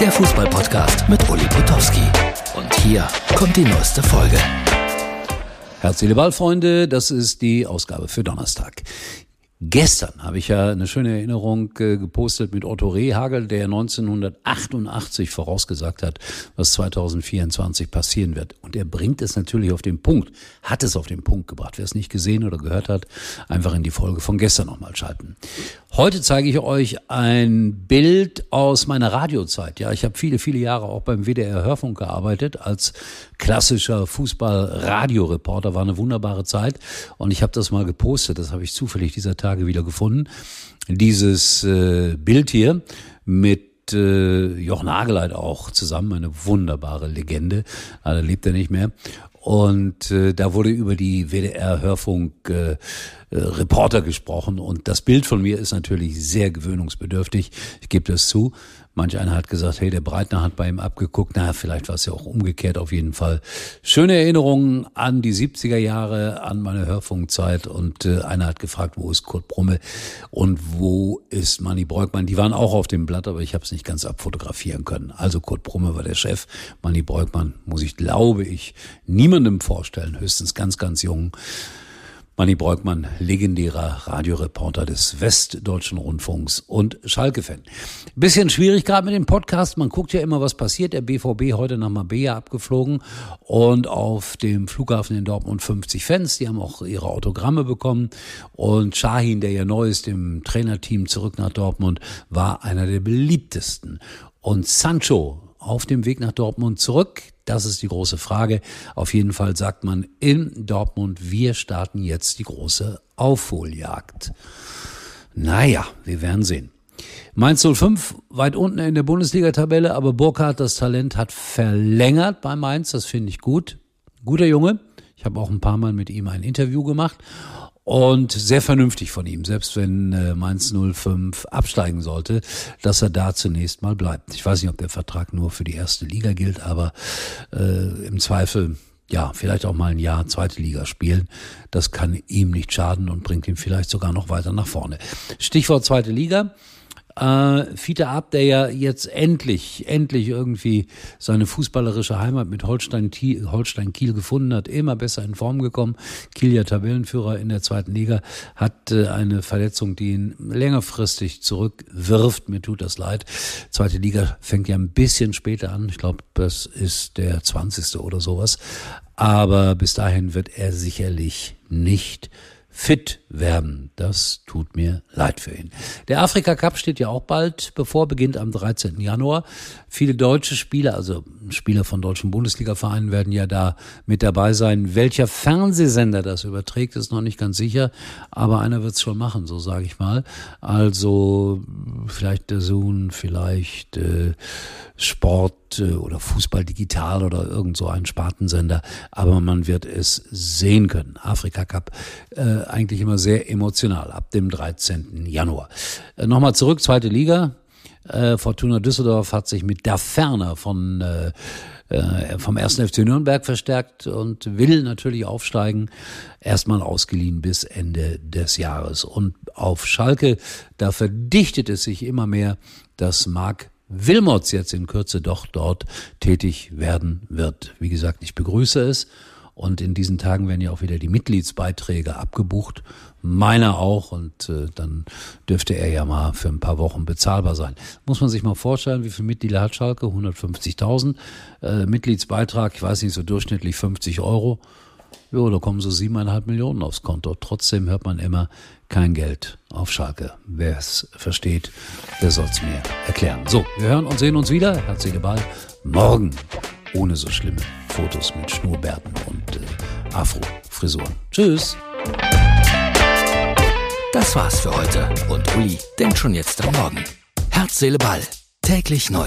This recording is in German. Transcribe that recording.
der Fußballpodcast mit Uli Potowski. Und hier kommt die neueste Folge. Herzliche Ballfreunde, das ist die Ausgabe für Donnerstag. Gestern habe ich ja eine schöne Erinnerung äh, gepostet mit Otto Rehagel, der 1988 vorausgesagt hat, was 2024 passieren wird. Und er bringt es natürlich auf den Punkt, hat es auf den Punkt gebracht. Wer es nicht gesehen oder gehört hat, einfach in die Folge von gestern nochmal schalten. Heute zeige ich euch ein Bild aus meiner Radiozeit. Ja, ich habe viele, viele Jahre auch beim WDR Hörfunk gearbeitet als klassischer Fußball-Radioreporter. War eine wunderbare Zeit und ich habe das mal gepostet. Das habe ich zufällig dieser Tage wieder gefunden. Dieses äh, Bild hier mit äh, Jochen Nageleit auch zusammen, eine wunderbare Legende. Leider lebt er nicht mehr. Und äh, da wurde über die WDR-Hörfunk äh, äh, Reporter gesprochen. Und das Bild von mir ist natürlich sehr gewöhnungsbedürftig. Ich gebe das zu. Manch einer hat gesagt, hey, der Breitner hat bei ihm abgeguckt. Na, vielleicht war es ja auch umgekehrt auf jeden Fall. Schöne Erinnerungen an die 70er Jahre, an meine Hörfunkzeit. Und äh, einer hat gefragt, wo ist Kurt Brumme und wo ist Manny Breukmann? Die waren auch auf dem Blatt, aber ich habe es nicht ganz abfotografieren können. Also Kurt Brumme war der Chef. Manny Breukmann muss ich, glaube ich, niemandem vorstellen. Höchstens ganz, ganz jung. Manny Breukmann, legendärer Radioreporter des Westdeutschen Rundfunks und Schalke-Fan. Bisschen schwierig gerade mit dem Podcast. Man guckt ja immer, was passiert. Der BVB heute nach Mabea abgeflogen und auf dem Flughafen in Dortmund 50 Fans. Die haben auch ihre Autogramme bekommen. Und Shahin, der ja neu ist im Trainerteam zurück nach Dortmund, war einer der beliebtesten. Und Sancho auf dem Weg nach Dortmund zurück, das ist die große Frage. Auf jeden Fall sagt man in Dortmund, wir starten jetzt die große Aufholjagd. Naja, wir werden sehen. Mainz 05 weit unten in der Bundesliga-Tabelle, aber Burkhardt, das Talent, hat verlängert bei Mainz. Das finde ich gut. Guter Junge. Ich habe auch ein paar Mal mit ihm ein Interview gemacht und sehr vernünftig von ihm, selbst wenn äh, Mainz 05 absteigen sollte, dass er da zunächst mal bleibt. Ich weiß nicht, ob der Vertrag nur für die erste Liga gilt, aber äh, im Zweifel ja, vielleicht auch mal ein Jahr zweite Liga spielen. Das kann ihm nicht schaden und bringt ihn vielleicht sogar noch weiter nach vorne. Stichwort zweite Liga. Äh, Fiete Ab, der ja jetzt endlich, endlich irgendwie seine fußballerische Heimat mit Holstein, Holstein Kiel gefunden hat, immer besser in Form gekommen. Kiel ja Tabellenführer in der zweiten Liga, hat äh, eine Verletzung, die ihn längerfristig zurückwirft. Mir tut das leid. Zweite Liga fängt ja ein bisschen später an. Ich glaube, das ist der 20. oder sowas. Aber bis dahin wird er sicherlich nicht fit werden. Das tut mir leid für ihn. Der Afrika Cup steht ja auch bald bevor, beginnt am 13. Januar. Viele deutsche Spieler, also Spieler von deutschen Bundesliga-Vereinen werden ja da mit dabei sein. Welcher Fernsehsender das überträgt, ist noch nicht ganz sicher, aber einer wird es schon machen, so sage ich mal. Also vielleicht der Sohn, vielleicht äh, Sport äh, oder Fußball digital oder irgend so ein Spartensender, aber man wird es sehen können. Afrika Cup äh, eigentlich immer sehr emotional ab dem 13. Januar. Äh, Nochmal zurück, zweite Liga. Äh, Fortuna Düsseldorf hat sich mit der Ferner von äh, äh vom 1. FC Nürnberg verstärkt und will natürlich aufsteigen. Erstmal ausgeliehen bis Ende des Jahres. Und auf Schalke, da verdichtet es sich immer mehr, dass Marc Wilmots jetzt in Kürze doch dort tätig werden wird. Wie gesagt, ich begrüße es und in diesen Tagen werden ja auch wieder die Mitgliedsbeiträge abgebucht. Meiner auch. Und äh, dann dürfte er ja mal für ein paar Wochen bezahlbar sein. Muss man sich mal vorstellen, wie viele Mitglieder hat Schalke? 150.000. Äh, Mitgliedsbeitrag, ich weiß nicht, so durchschnittlich 50 Euro. Jo, da kommen so siebeneinhalb Millionen aufs Konto. Trotzdem hört man immer kein Geld auf Schalke. Wer es versteht, der soll es mir erklären. So, wir hören und sehen uns wieder. Herzliche Ball. Morgen ohne so schlimme Fotos mit Schnurrbärten und äh, Afro-Frisuren. Tschüss. Das war's für heute und Uli denkt schon jetzt am Morgen. Herz, Seele, Ball. Täglich neu.